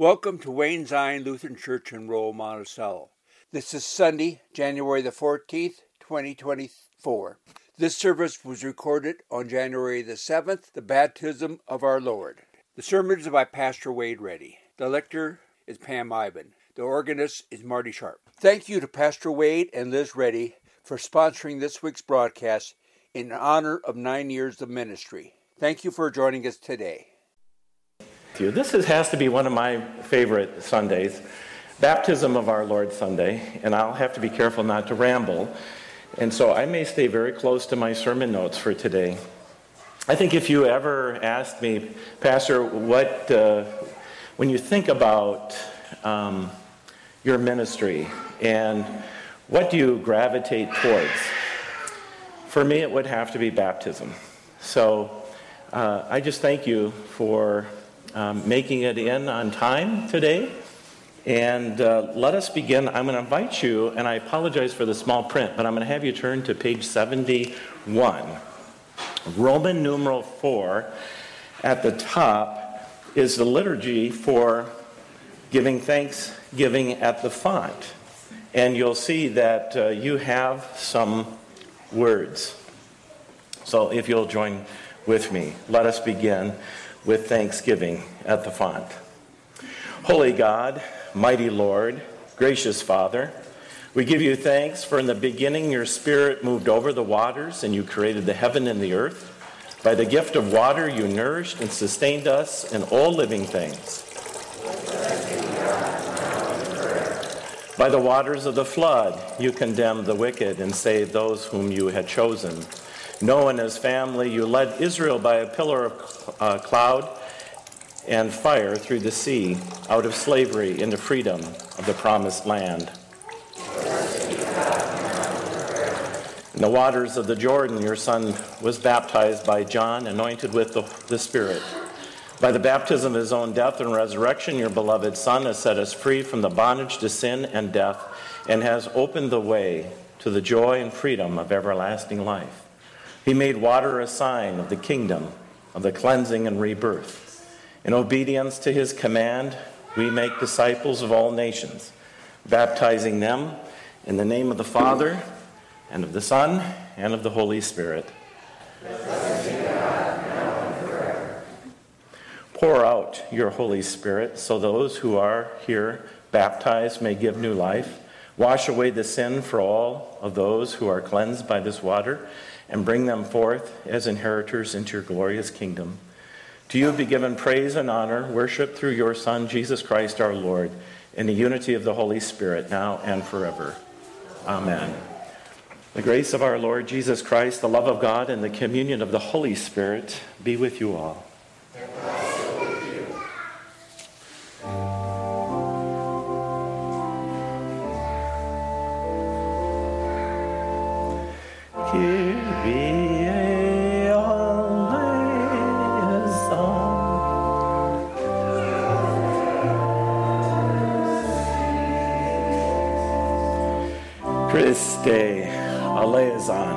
Welcome to Wayne Zion Lutheran Church in Royal Monticello. This is Sunday, January the 14th, 2024. This service was recorded on January the 7th, the baptism of our Lord. The sermon is by Pastor Wade Reddy. The lector is Pam Ivan. The organist is Marty Sharp. Thank you to Pastor Wade and Liz Reddy for sponsoring this week's broadcast in honor of nine years of ministry. Thank you for joining us today you. This is, has to be one of my favorite Sundays, Baptism of Our Lord Sunday, and I'll have to be careful not to ramble. And so I may stay very close to my sermon notes for today. I think if you ever asked me, Pastor, what, uh, when you think about um, your ministry and what do you gravitate towards? For me, it would have to be baptism. So uh, I just thank you for um, making it in on time today. And uh, let us begin. I'm going to invite you, and I apologize for the small print, but I'm going to have you turn to page 71. Roman numeral 4 at the top is the liturgy for giving thanksgiving at the font. And you'll see that uh, you have some words. So if you'll join with me, let us begin with thanksgiving at the font. Holy God, mighty Lord, gracious Father, we give you thanks for in the beginning your Spirit moved over the waters and you created the heaven and the earth. By the gift of water, you nourished and sustained us and all living things. By the waters of the flood, you condemned the wicked and saved those whom you had chosen. Noah and his family, you led Israel by a pillar of uh, cloud and fire through the sea, out of slavery into freedom of the promised land. In the waters of the Jordan, your son was baptized by John, anointed with the, the Spirit. By the baptism of his own death and resurrection, your beloved Son has set us free from the bondage to sin and death and has opened the way to the joy and freedom of everlasting life. He made water a sign of the kingdom, of the cleansing and rebirth. In obedience to his command, we make disciples of all nations, baptizing them in the name of the Father, and of the Son, and of the Holy Spirit. Pour out your Holy Spirit so those who are here baptized may give new life. Wash away the sin for all of those who are cleansed by this water and bring them forth as inheritors into your glorious kingdom. To you be given praise and honor, worship through your Son, Jesus Christ our Lord, in the unity of the Holy Spirit, now and forever. Amen. The grace of our Lord Jesus Christ, the love of God, and the communion of the Holy Spirit be with you all. Christe eleison.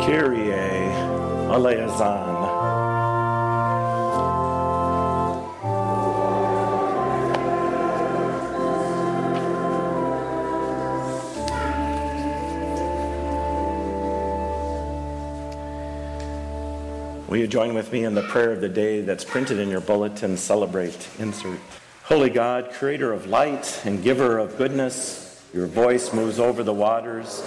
Kyrie eleison. Will you join with me in the prayer of the day that's printed in your bulletin? Celebrate. Insert. Holy God, creator of light and giver of goodness, your voice moves over the waters.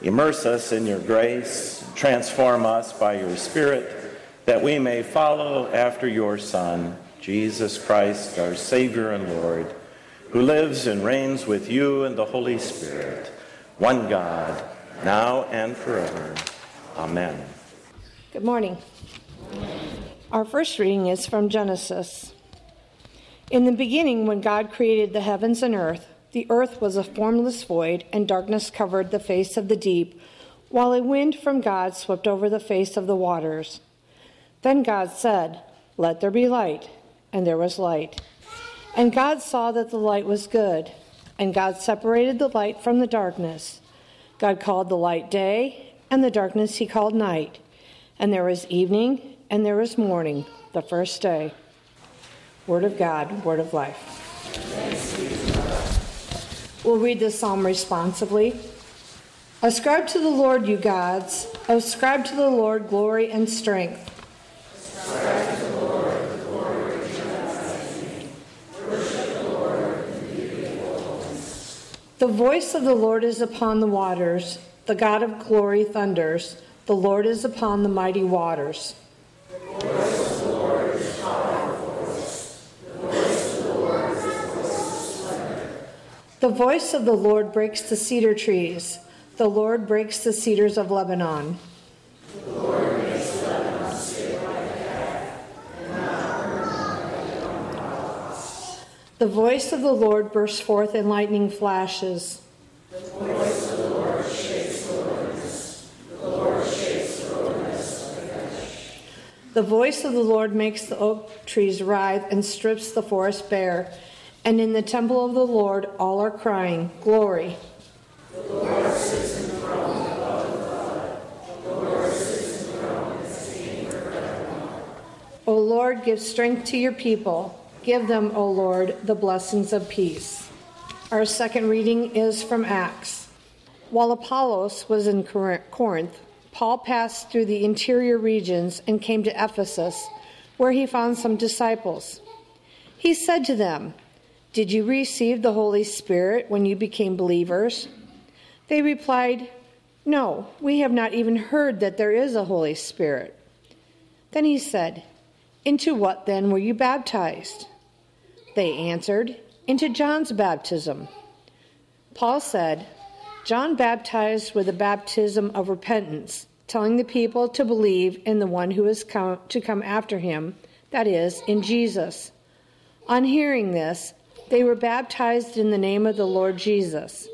Immerse us in your grace. Transform us by your Spirit that we may follow after your Son, Jesus Christ, our Savior and Lord, who lives and reigns with you and the Holy Spirit, one God, now and forever. Amen. Good morning. Our first reading is from Genesis. In the beginning, when God created the heavens and earth, the earth was a formless void, and darkness covered the face of the deep, while a wind from God swept over the face of the waters. Then God said, Let there be light, and there was light. And God saw that the light was good, and God separated the light from the darkness. God called the light day, and the darkness he called night. And there was evening, and there was morning, the first day. Word of God, word of life. We'll read this psalm responsively. Ascribe to the Lord, you gods. Ascribe to the Lord glory and strength. The voice of the Lord is upon the waters. The God of glory thunders. The Lord is upon the mighty waters. The voice of the Lord breaks the cedar trees. The Lord breaks the cedars of Lebanon. The voice of the Lord bursts forth in lightning flashes. The voice of the Lord makes the oak trees writhe and strips the forest bare. And in the temple of the Lord all are crying, Glory. O Lord, give strength to your people. Give them, O Lord, the blessings of peace. Our second reading is from Acts. While Apollos was in Corinth, Paul passed through the interior regions and came to Ephesus, where he found some disciples. He said to them, Did you receive the Holy Spirit when you became believers? They replied, No, we have not even heard that there is a Holy Spirit. Then he said, Into what then were you baptized? They answered, Into John's baptism. Paul said, John baptized with a baptism of repentance, telling the people to believe in the one who is come, to come after him, that is, in Jesus. On hearing this, they were baptized in the name of the Lord Jesus.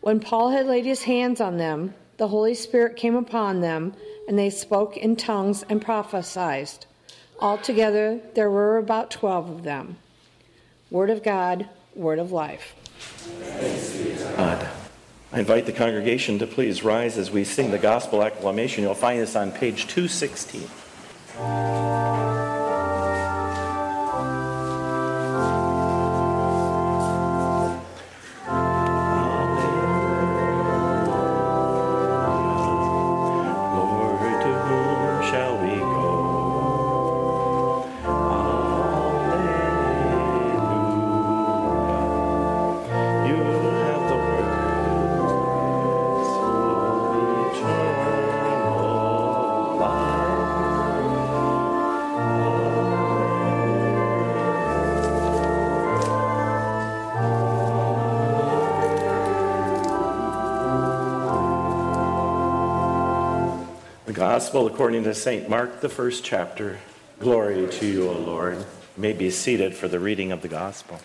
When Paul had laid his hands on them, the Holy Spirit came upon them, and they spoke in tongues and prophesied. Altogether, there were about twelve of them. Word of God, word of life. God. I invite the congregation to please rise as we sing the gospel acclamation. You'll find this on page 216. Gospel according to St. Mark, the first chapter. Glory to you, O Lord. You may be seated for the reading of the Gospel.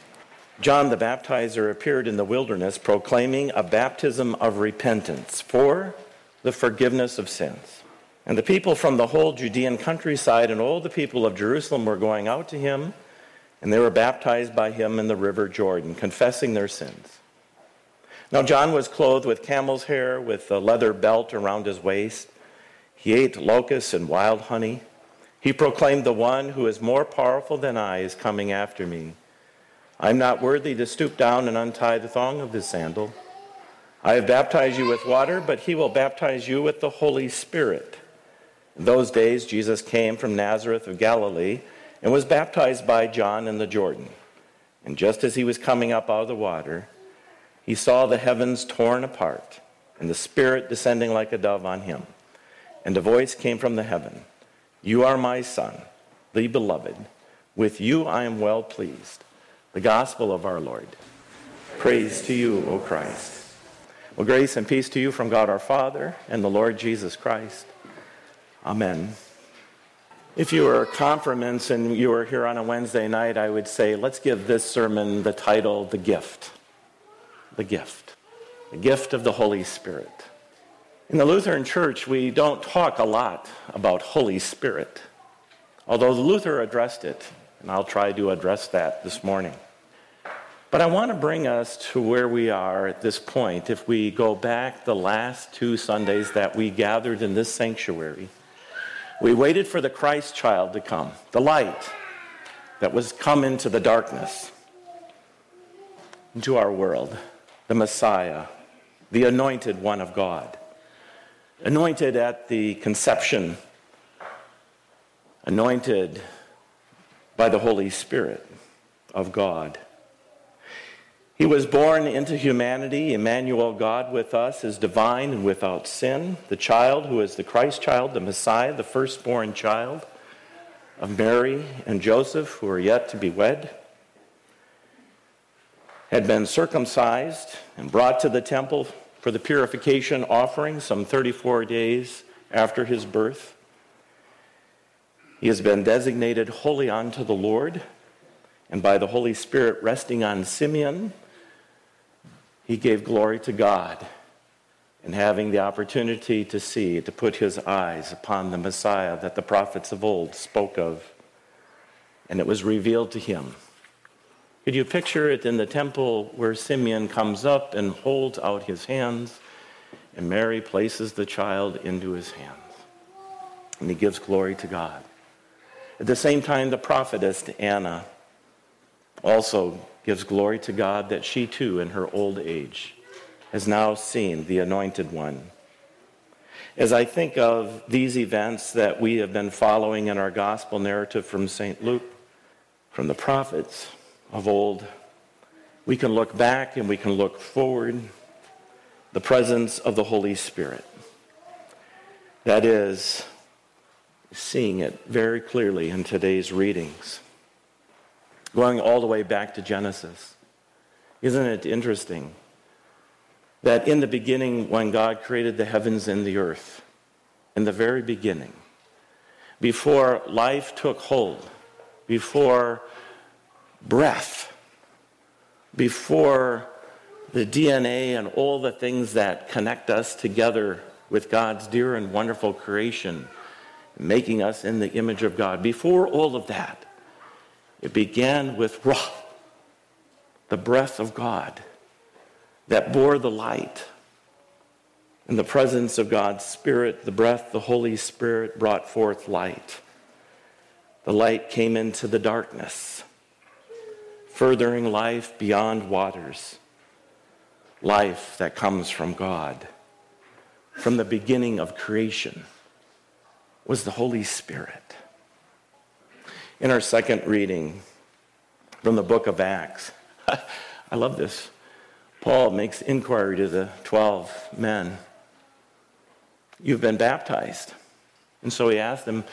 John the Baptizer appeared in the wilderness proclaiming a baptism of repentance for the forgiveness of sins. And the people from the whole Judean countryside and all the people of Jerusalem were going out to him, and they were baptized by him in the river Jordan, confessing their sins. Now, John was clothed with camel's hair, with a leather belt around his waist he ate locusts and wild honey. He proclaimed, The one who is more powerful than I is coming after me. I'm not worthy to stoop down and untie the thong of his sandal. I have baptized you with water, but he will baptize you with the Holy Spirit. In those days, Jesus came from Nazareth of Galilee and was baptized by John in the Jordan. And just as he was coming up out of the water, he saw the heavens torn apart and the Spirit descending like a dove on him. And a voice came from the heaven You are my Son, the beloved. With you I am well pleased. The gospel of our Lord. Praise to you, O Christ. Well, grace and peace to you from God our Father and the Lord Jesus Christ. Amen. If you are confirmants and you are here on a Wednesday night, I would say let's give this sermon the title, The Gift. The Gift. The gift of the Holy Spirit. In the Lutheran Church, we don't talk a lot about Holy Spirit, although Luther addressed it, and I'll try to address that this morning. But I want to bring us to where we are at this point. If we go back the last two Sundays that we gathered in this sanctuary, we waited for the Christ child to come, the light that was come into the darkness, into our world, the Messiah, the anointed one of God, anointed at the conception, anointed by the Holy Spirit of God. He was born into humanity. Emmanuel, God with us, is divine and without sin. The child who is the Christ child, the Messiah, the firstborn child of Mary and Joseph, who are yet to be wed, had been circumcised and brought to the temple for the purification offering some 34 days after his birth. He has been designated holy unto the Lord, and by the Holy Spirit resting on Simeon, he gave glory to God and having the opportunity to see, to put his eyes upon the Messiah that the prophets of old spoke of. And it was revealed to him. Could you picture it in the temple where Simeon comes up and holds out his hands, and Mary places the child into his hands? And he gives glory to God. At the same time, the prophetess Anna also gives glory to God that she too, in her old age, has now seen the Anointed One. As I think of these events that we have been following in our gospel narrative from St. Luke, from the prophets of old, we can look back and we can look forward. The presence of the Holy Spirit. That is, seeing it very clearly in today's readings going all the way back to Genesis. Isn't it interesting that in the beginning, when God created the heavens and the earth, in the very beginning, before life took hold, before breath, before the DNA and all the things that connect us together with God's dear and wonderful creation, making us in the image of God, before all of that, it began with Ruah, the breath of God that bore the light. In the presence of God's Spirit, the breath, the Holy Spirit brought forth light. The light came into the darkness, furthering life beyond waters, life that comes from God. From the beginning of creation was the Holy Spirit. In our second reading from the book of Acts, I love this. Paul makes inquiry to the 12 men. You've been baptized. And so he asked them,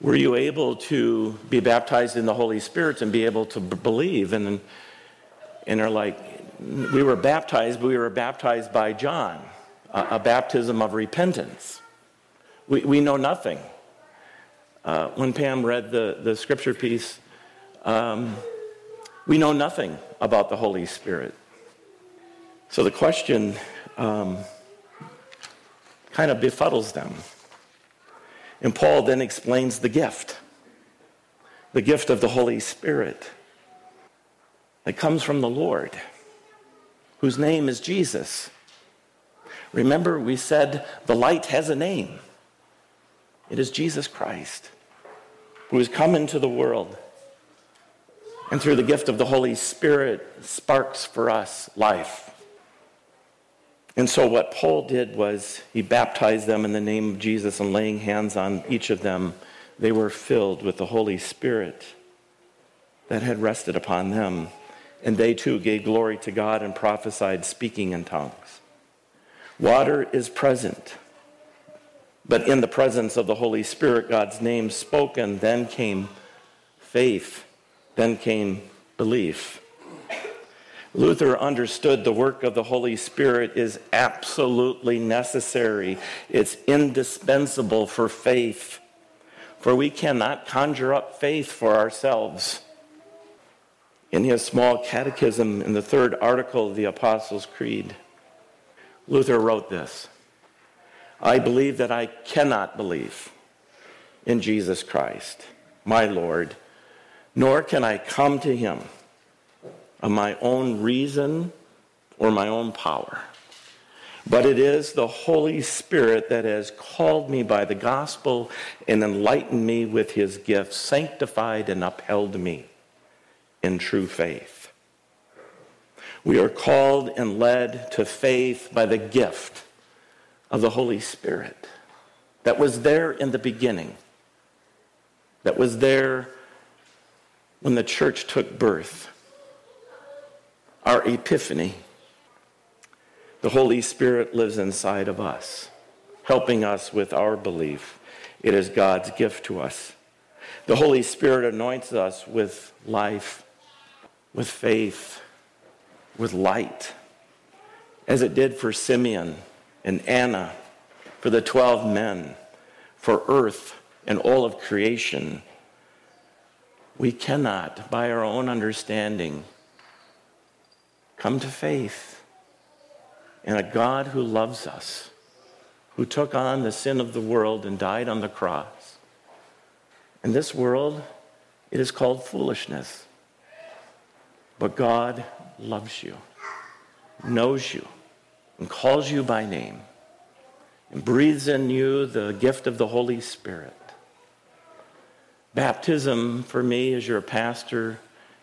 Were you able to be baptized in the Holy Spirit and be able to b- believe? And, and they're like, We were baptized, but we were baptized by John, a, a baptism of repentance. We, we know nothing. Uh, when Pam read the, the scripture piece, um, we know nothing about the Holy Spirit. So the question um, kind of befuddles them. And Paul then explains the gift the gift of the Holy Spirit that comes from the Lord, whose name is Jesus. Remember, we said the light has a name. It is Jesus Christ who has come into the world and through the gift of the Holy Spirit sparks for us life. And so, what Paul did was he baptized them in the name of Jesus and laying hands on each of them, they were filled with the Holy Spirit that had rested upon them. And they too gave glory to God and prophesied, speaking in tongues. Water is present. But in the presence of the Holy Spirit, God's name spoken, then came faith, then came belief. Luther understood the work of the Holy Spirit is absolutely necessary. It's indispensable for faith, for we cannot conjure up faith for ourselves. In his small catechism, in the third article of the Apostles' Creed, Luther wrote this I believe that I cannot believe in Jesus Christ, my Lord, nor can I come to him of my own reason or my own power. But it is the Holy Spirit that has called me by the gospel and enlightened me with his gifts, sanctified and upheld me in true faith. We are called and led to faith by the gift of the Holy Spirit that was there in the beginning, that was there when the church took birth, our epiphany. The Holy Spirit lives inside of us, helping us with our belief. It is God's gift to us. The Holy Spirit anoints us with life, with faith, with light, as it did for Simeon and Anna, for the 12 men, for earth and all of creation. We cannot, by our own understanding, come to faith in a God who loves us, who took on the sin of the world and died on the cross. In this world, it is called foolishness. But God loves you, knows you, and calls you by name, and breathes in you the gift of the Holy Spirit. Baptism, for me as your pastor,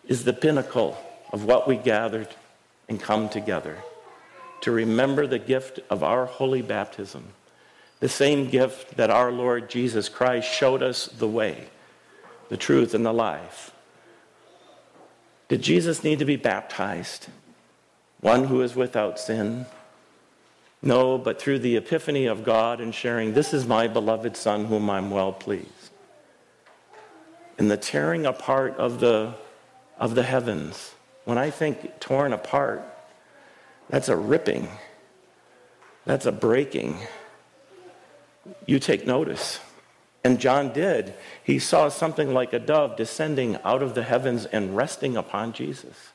is the pinnacle of what we gathered and come together to remember the gift of our holy baptism, the same gift that our Lord Jesus Christ showed us the way, the truth, and the life. Did Jesus need to be baptized? One who is without sin? No, but through the epiphany of God and sharing, this is my beloved Son whom I'm well pleased. In the tearing apart of the, of the heavens, when I think torn apart, that's a ripping, that's a breaking. You take notice. And John did. He saw something like a dove descending out of the heavens and resting upon Jesus.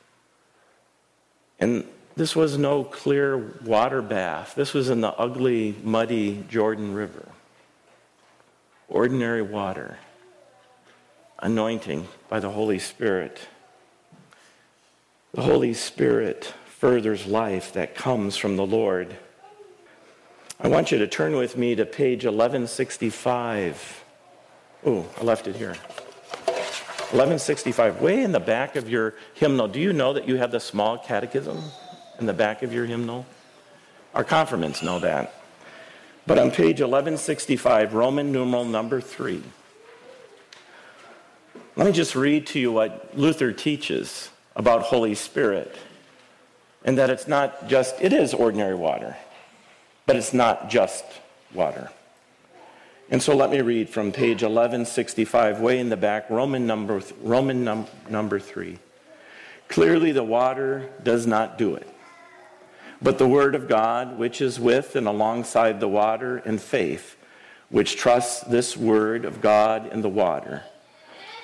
And this was no clear water bath. This was in the ugly, muddy Jordan River. Ordinary water, anointing by the Holy Spirit. The Holy Spirit furthers life that comes from the Lord. I want you to turn with me to page 1165. Oh, I left it here. 1165, way in the back of your hymnal. Do you know that you have the small catechism? in the back of your hymnal? Our confirmants know that. But on page 1165, Roman numeral number three, let me just read to you what Luther teaches about Holy Spirit. And that it's not just, it is ordinary water, but it's not just water. And so let me read from page 1165, way in the back, Roman number, Roman num, number three. Clearly, the water does not do it. But the Word of God, which is with and alongside the water, and faith, which trusts this Word of God in the water.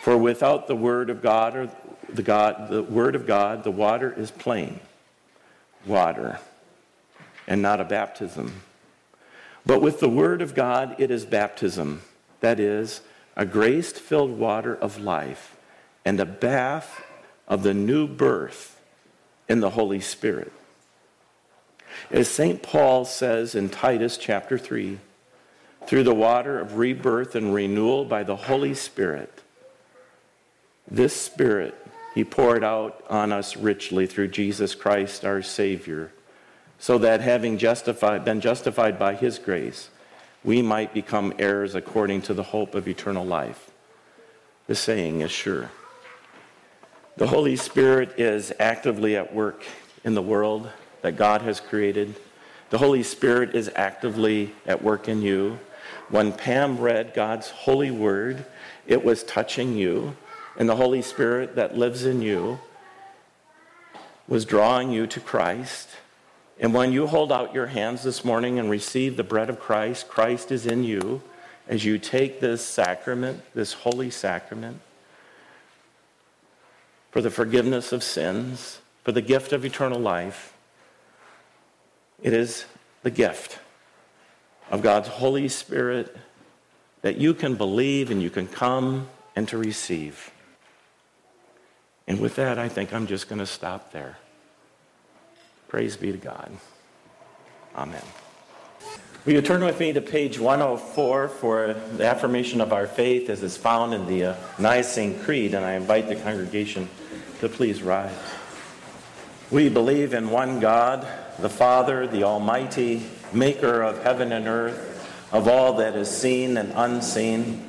For without the Word of God, or the, God, the Word of God, the water is plain water, and not a baptism. But with the Word of God, it is baptism. That is, a grace filled water of life and a bath of the new birth in the Holy Spirit. As St. Paul says in Titus chapter 3, through the water of rebirth and renewal by the Holy Spirit, this Spirit he poured out on us richly through Jesus Christ our Savior, so that having justified, been justified by his grace, we might become heirs according to the hope of eternal life. The saying is sure. The Holy Spirit is actively at work in the world that God has created. The Holy Spirit is actively at work in you. When Pam read God's holy word, it was touching you, and the Holy Spirit that lives in you was drawing you to Christ. And when you hold out your hands this morning and receive the bread of Christ, Christ is in you as you take this sacrament, this holy sacrament, for the forgiveness of sins, for the gift of eternal life. It is the gift of God's Holy Spirit that you can believe and you can come and to receive. And with that, I think I'm just going to stop there. Praise be to God. Amen. Will you turn with me to page 104 for the affirmation of our faith as is found in the uh, Nicene Creed, and I invite the congregation to please rise. We believe in one God, the Father, the Almighty, maker of heaven and earth, of all that is seen and unseen.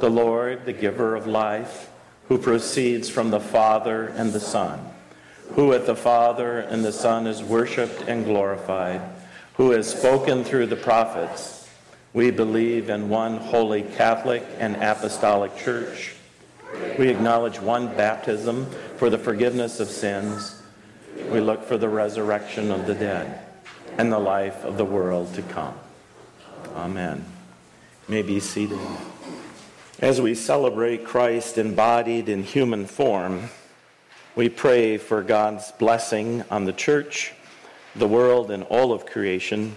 the Lord, the giver of life, who proceeds from the Father and the Son, who at the Father and the Son is worshiped and glorified, who has spoken through the prophets. We believe in one holy Catholic and apostolic church. We acknowledge one baptism for the forgiveness of sins. We look for the resurrection of the dead and the life of the world to come. Amen. May be seated. As we celebrate Christ embodied in human form, we pray for God's blessing on the church, the world, and all of creation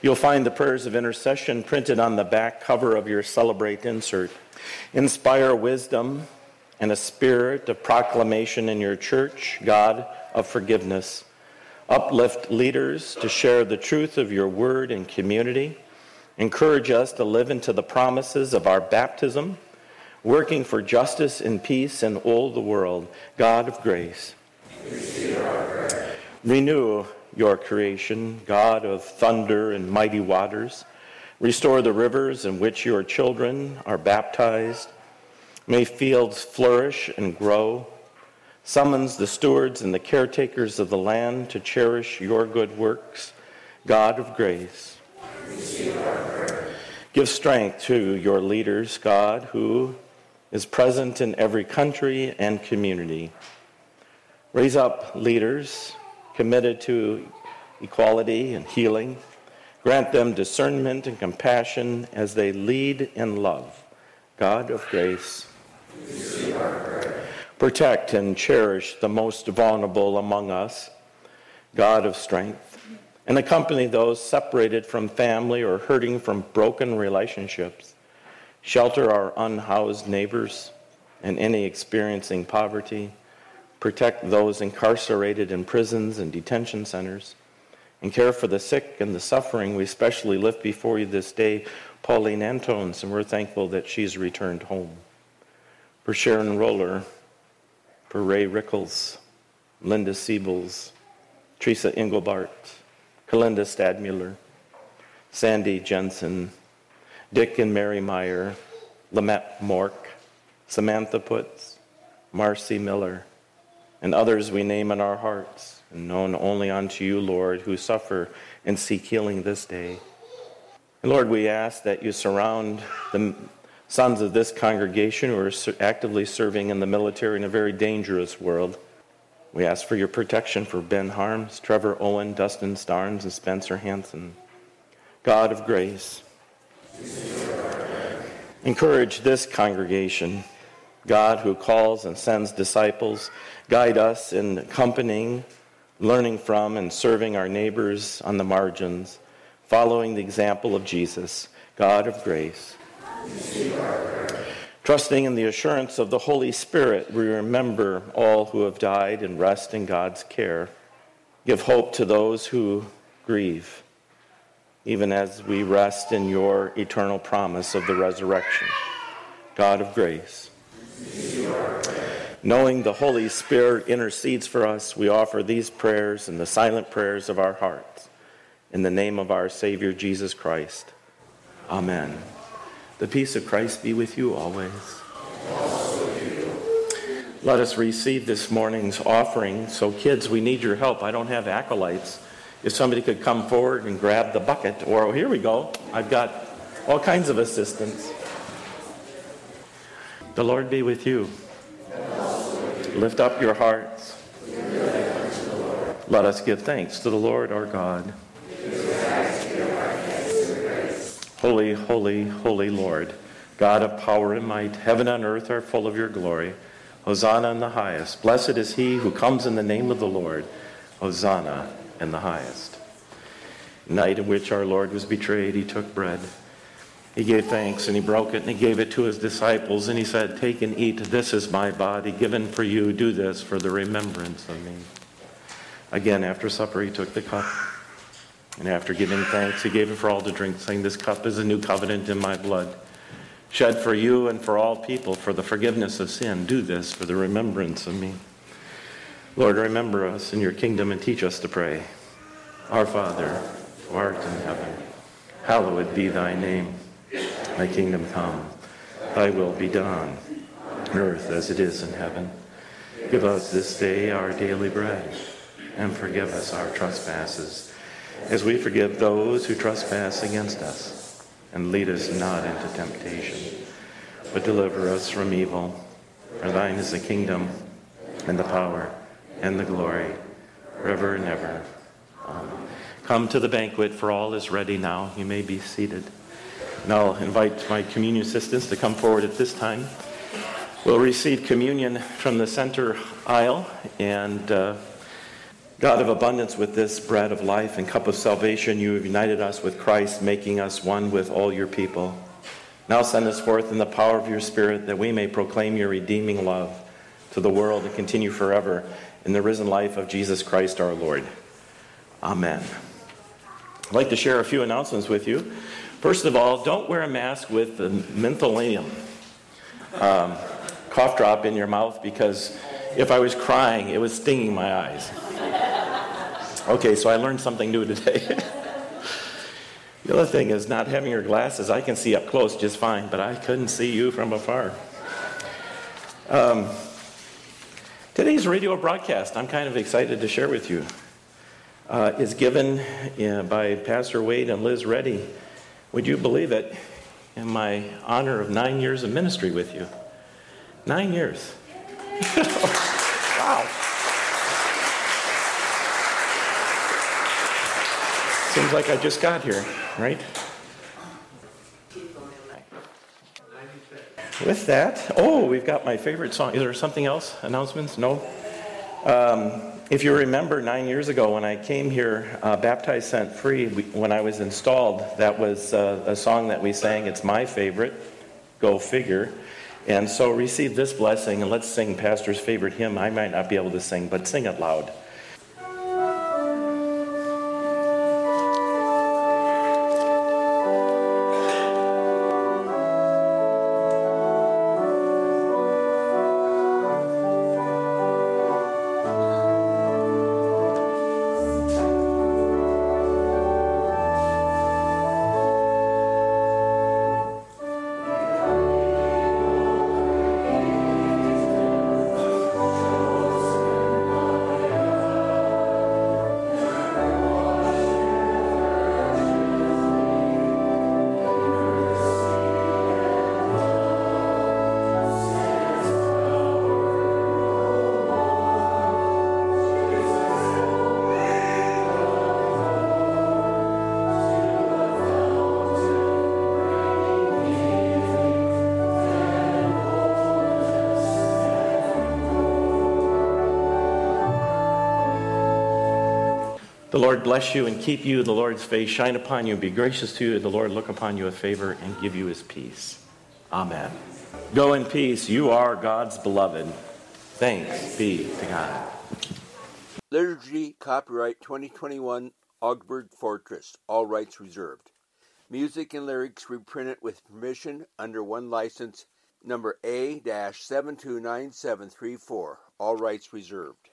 You'll find the prayers of intercession printed on the back cover of your Celebrate insert. Inspire wisdom and a spirit of proclamation in your church, God of forgiveness. Uplift leaders to share the truth of your word and community. Encourage us to live into the promises of our baptism, working for justice and peace in all the world. God of grace. Renew your creation, God of thunder and mighty waters. Restore the rivers in which your children are baptized. May fields flourish and grow. Summons the stewards and the caretakers of the land to cherish your good works, God of grace. Give strength to your leaders, God, who is present in every country and community. Raise up leaders committed to equality and healing. Grant them discernment and compassion as they lead in love. God of grace, protect and cherish the most vulnerable among us. God of strength, and accompany those separated from family or hurting from broken relationships. Shelter our unhoused neighbors and any experiencing poverty protect those incarcerated in prisons and detention centers, and care for the sick and the suffering. We especially lift before you this day Pauline Antones, and we're thankful that she's returned home. For Sharon Roller, for Ray Rickles, Linda Siebels, Teresa Engelbart, Kalinda Stadmuller, Sandy Jensen, Dick and Mary Meyer, Lamette Mork, Samantha Putz, Marcy Miller, and others we name in our hearts, and known only unto you, Lord, who suffer and seek healing this day. And Lord, we ask that you surround the sons of this congregation who are actively serving in the military in a very dangerous world. We ask for your protection for Ben Harms, Trevor Owen, Dustin Starnes, and Spencer Hansen. God of grace, encourage this congregation God who calls and sends disciples, guide us in accompanying, learning from, and serving our neighbors on the margins, following the example of Jesus, God of grace. Trusting in the assurance of the Holy Spirit, we remember all who have died and rest in God's care. Give hope to those who grieve, even as we rest in your eternal promise of the resurrection. God of grace. Knowing the Holy Spirit intercedes for us, we offer these prayers and the silent prayers of our hearts. In the name of our Savior Jesus Christ. Amen. The peace of Christ be with you always. Let us receive this morning's offering. So, kids, we need your help. I don't have acolytes. If somebody could come forward and grab the bucket, or oh, here we go. I've got all kinds of assistance. The Lord be with you. Lift up your hearts. Let us give thanks to the Lord our God. Holy, holy, holy Lord, God of power and might, heaven and earth are full of your glory. Hosanna in the highest. Blessed is he who comes in the name of the Lord. Hosanna in the highest. Night in which our Lord was betrayed, he took bread. He gave thanks and he broke it and he gave it to his disciples and he said, Take and eat. This is my body given for you. Do this for the remembrance of me. Again, after supper, he took the cup. And after giving thanks, he gave it for all to drink, saying, This cup is a new covenant in my blood, shed for you and for all people for the forgiveness of sin. Do this for the remembrance of me. Lord, remember us in your kingdom and teach us to pray. Our Father, who art in heaven, hallowed be thy name. Thy kingdom come, thy will be done, on earth as it is in heaven. Give us this day our daily bread, and forgive us our trespasses as we forgive those who trespass against us. And lead us not into temptation, but deliver us from evil. For thine is the kingdom, and the power, and the glory, forever and ever. Amen. Come to the banquet, for all is ready now. You may be seated. And I'll invite my communion assistants to come forward at this time. We'll receive communion from the center aisle, and uh, God of abundance, with this bread of life and cup of salvation, you have united us with Christ, making us one with all your people. Now send us forth in the power of your Spirit that we may proclaim your redeeming love to the world and continue forever in the risen life of Jesus Christ our Lord. Amen. I'd like to share a few announcements with you. First of all, don't wear a mask with the mentholatum um, cough drop in your mouth because if I was crying, it was stinging my eyes. Okay, so I learned something new today. the other thing is not having your glasses. I can see up close just fine, but I couldn't see you from afar. Um, today's radio broadcast, I'm kind of excited to share with you, uh, is given uh, by Pastor Wade and Liz Reddy. Would you believe it? In my honor of nine years of ministry with you. Nine years. wow. Seems like I just got here, right? With that, oh, we've got my favorite song. Is there something else? Announcements? No? Um, if you remember nine years ago when I came here, uh, Baptized Sent Free, we, when I was installed, that was uh, a song that we sang. It's my favorite. Go figure. And so receive this blessing and let's sing Pastor's favorite hymn. I might not be able to sing, but sing it loud. The Lord bless you and keep you. The Lord's face shine upon you and be gracious to you. The Lord look upon you with favor and give you his peace. Amen. Go in peace. You are God's beloved. Thanks be to God. Liturgy copyright 2021 Augsburg Fortress. All rights reserved. Music and lyrics reprinted with permission under one license number A 729734, all rights reserved.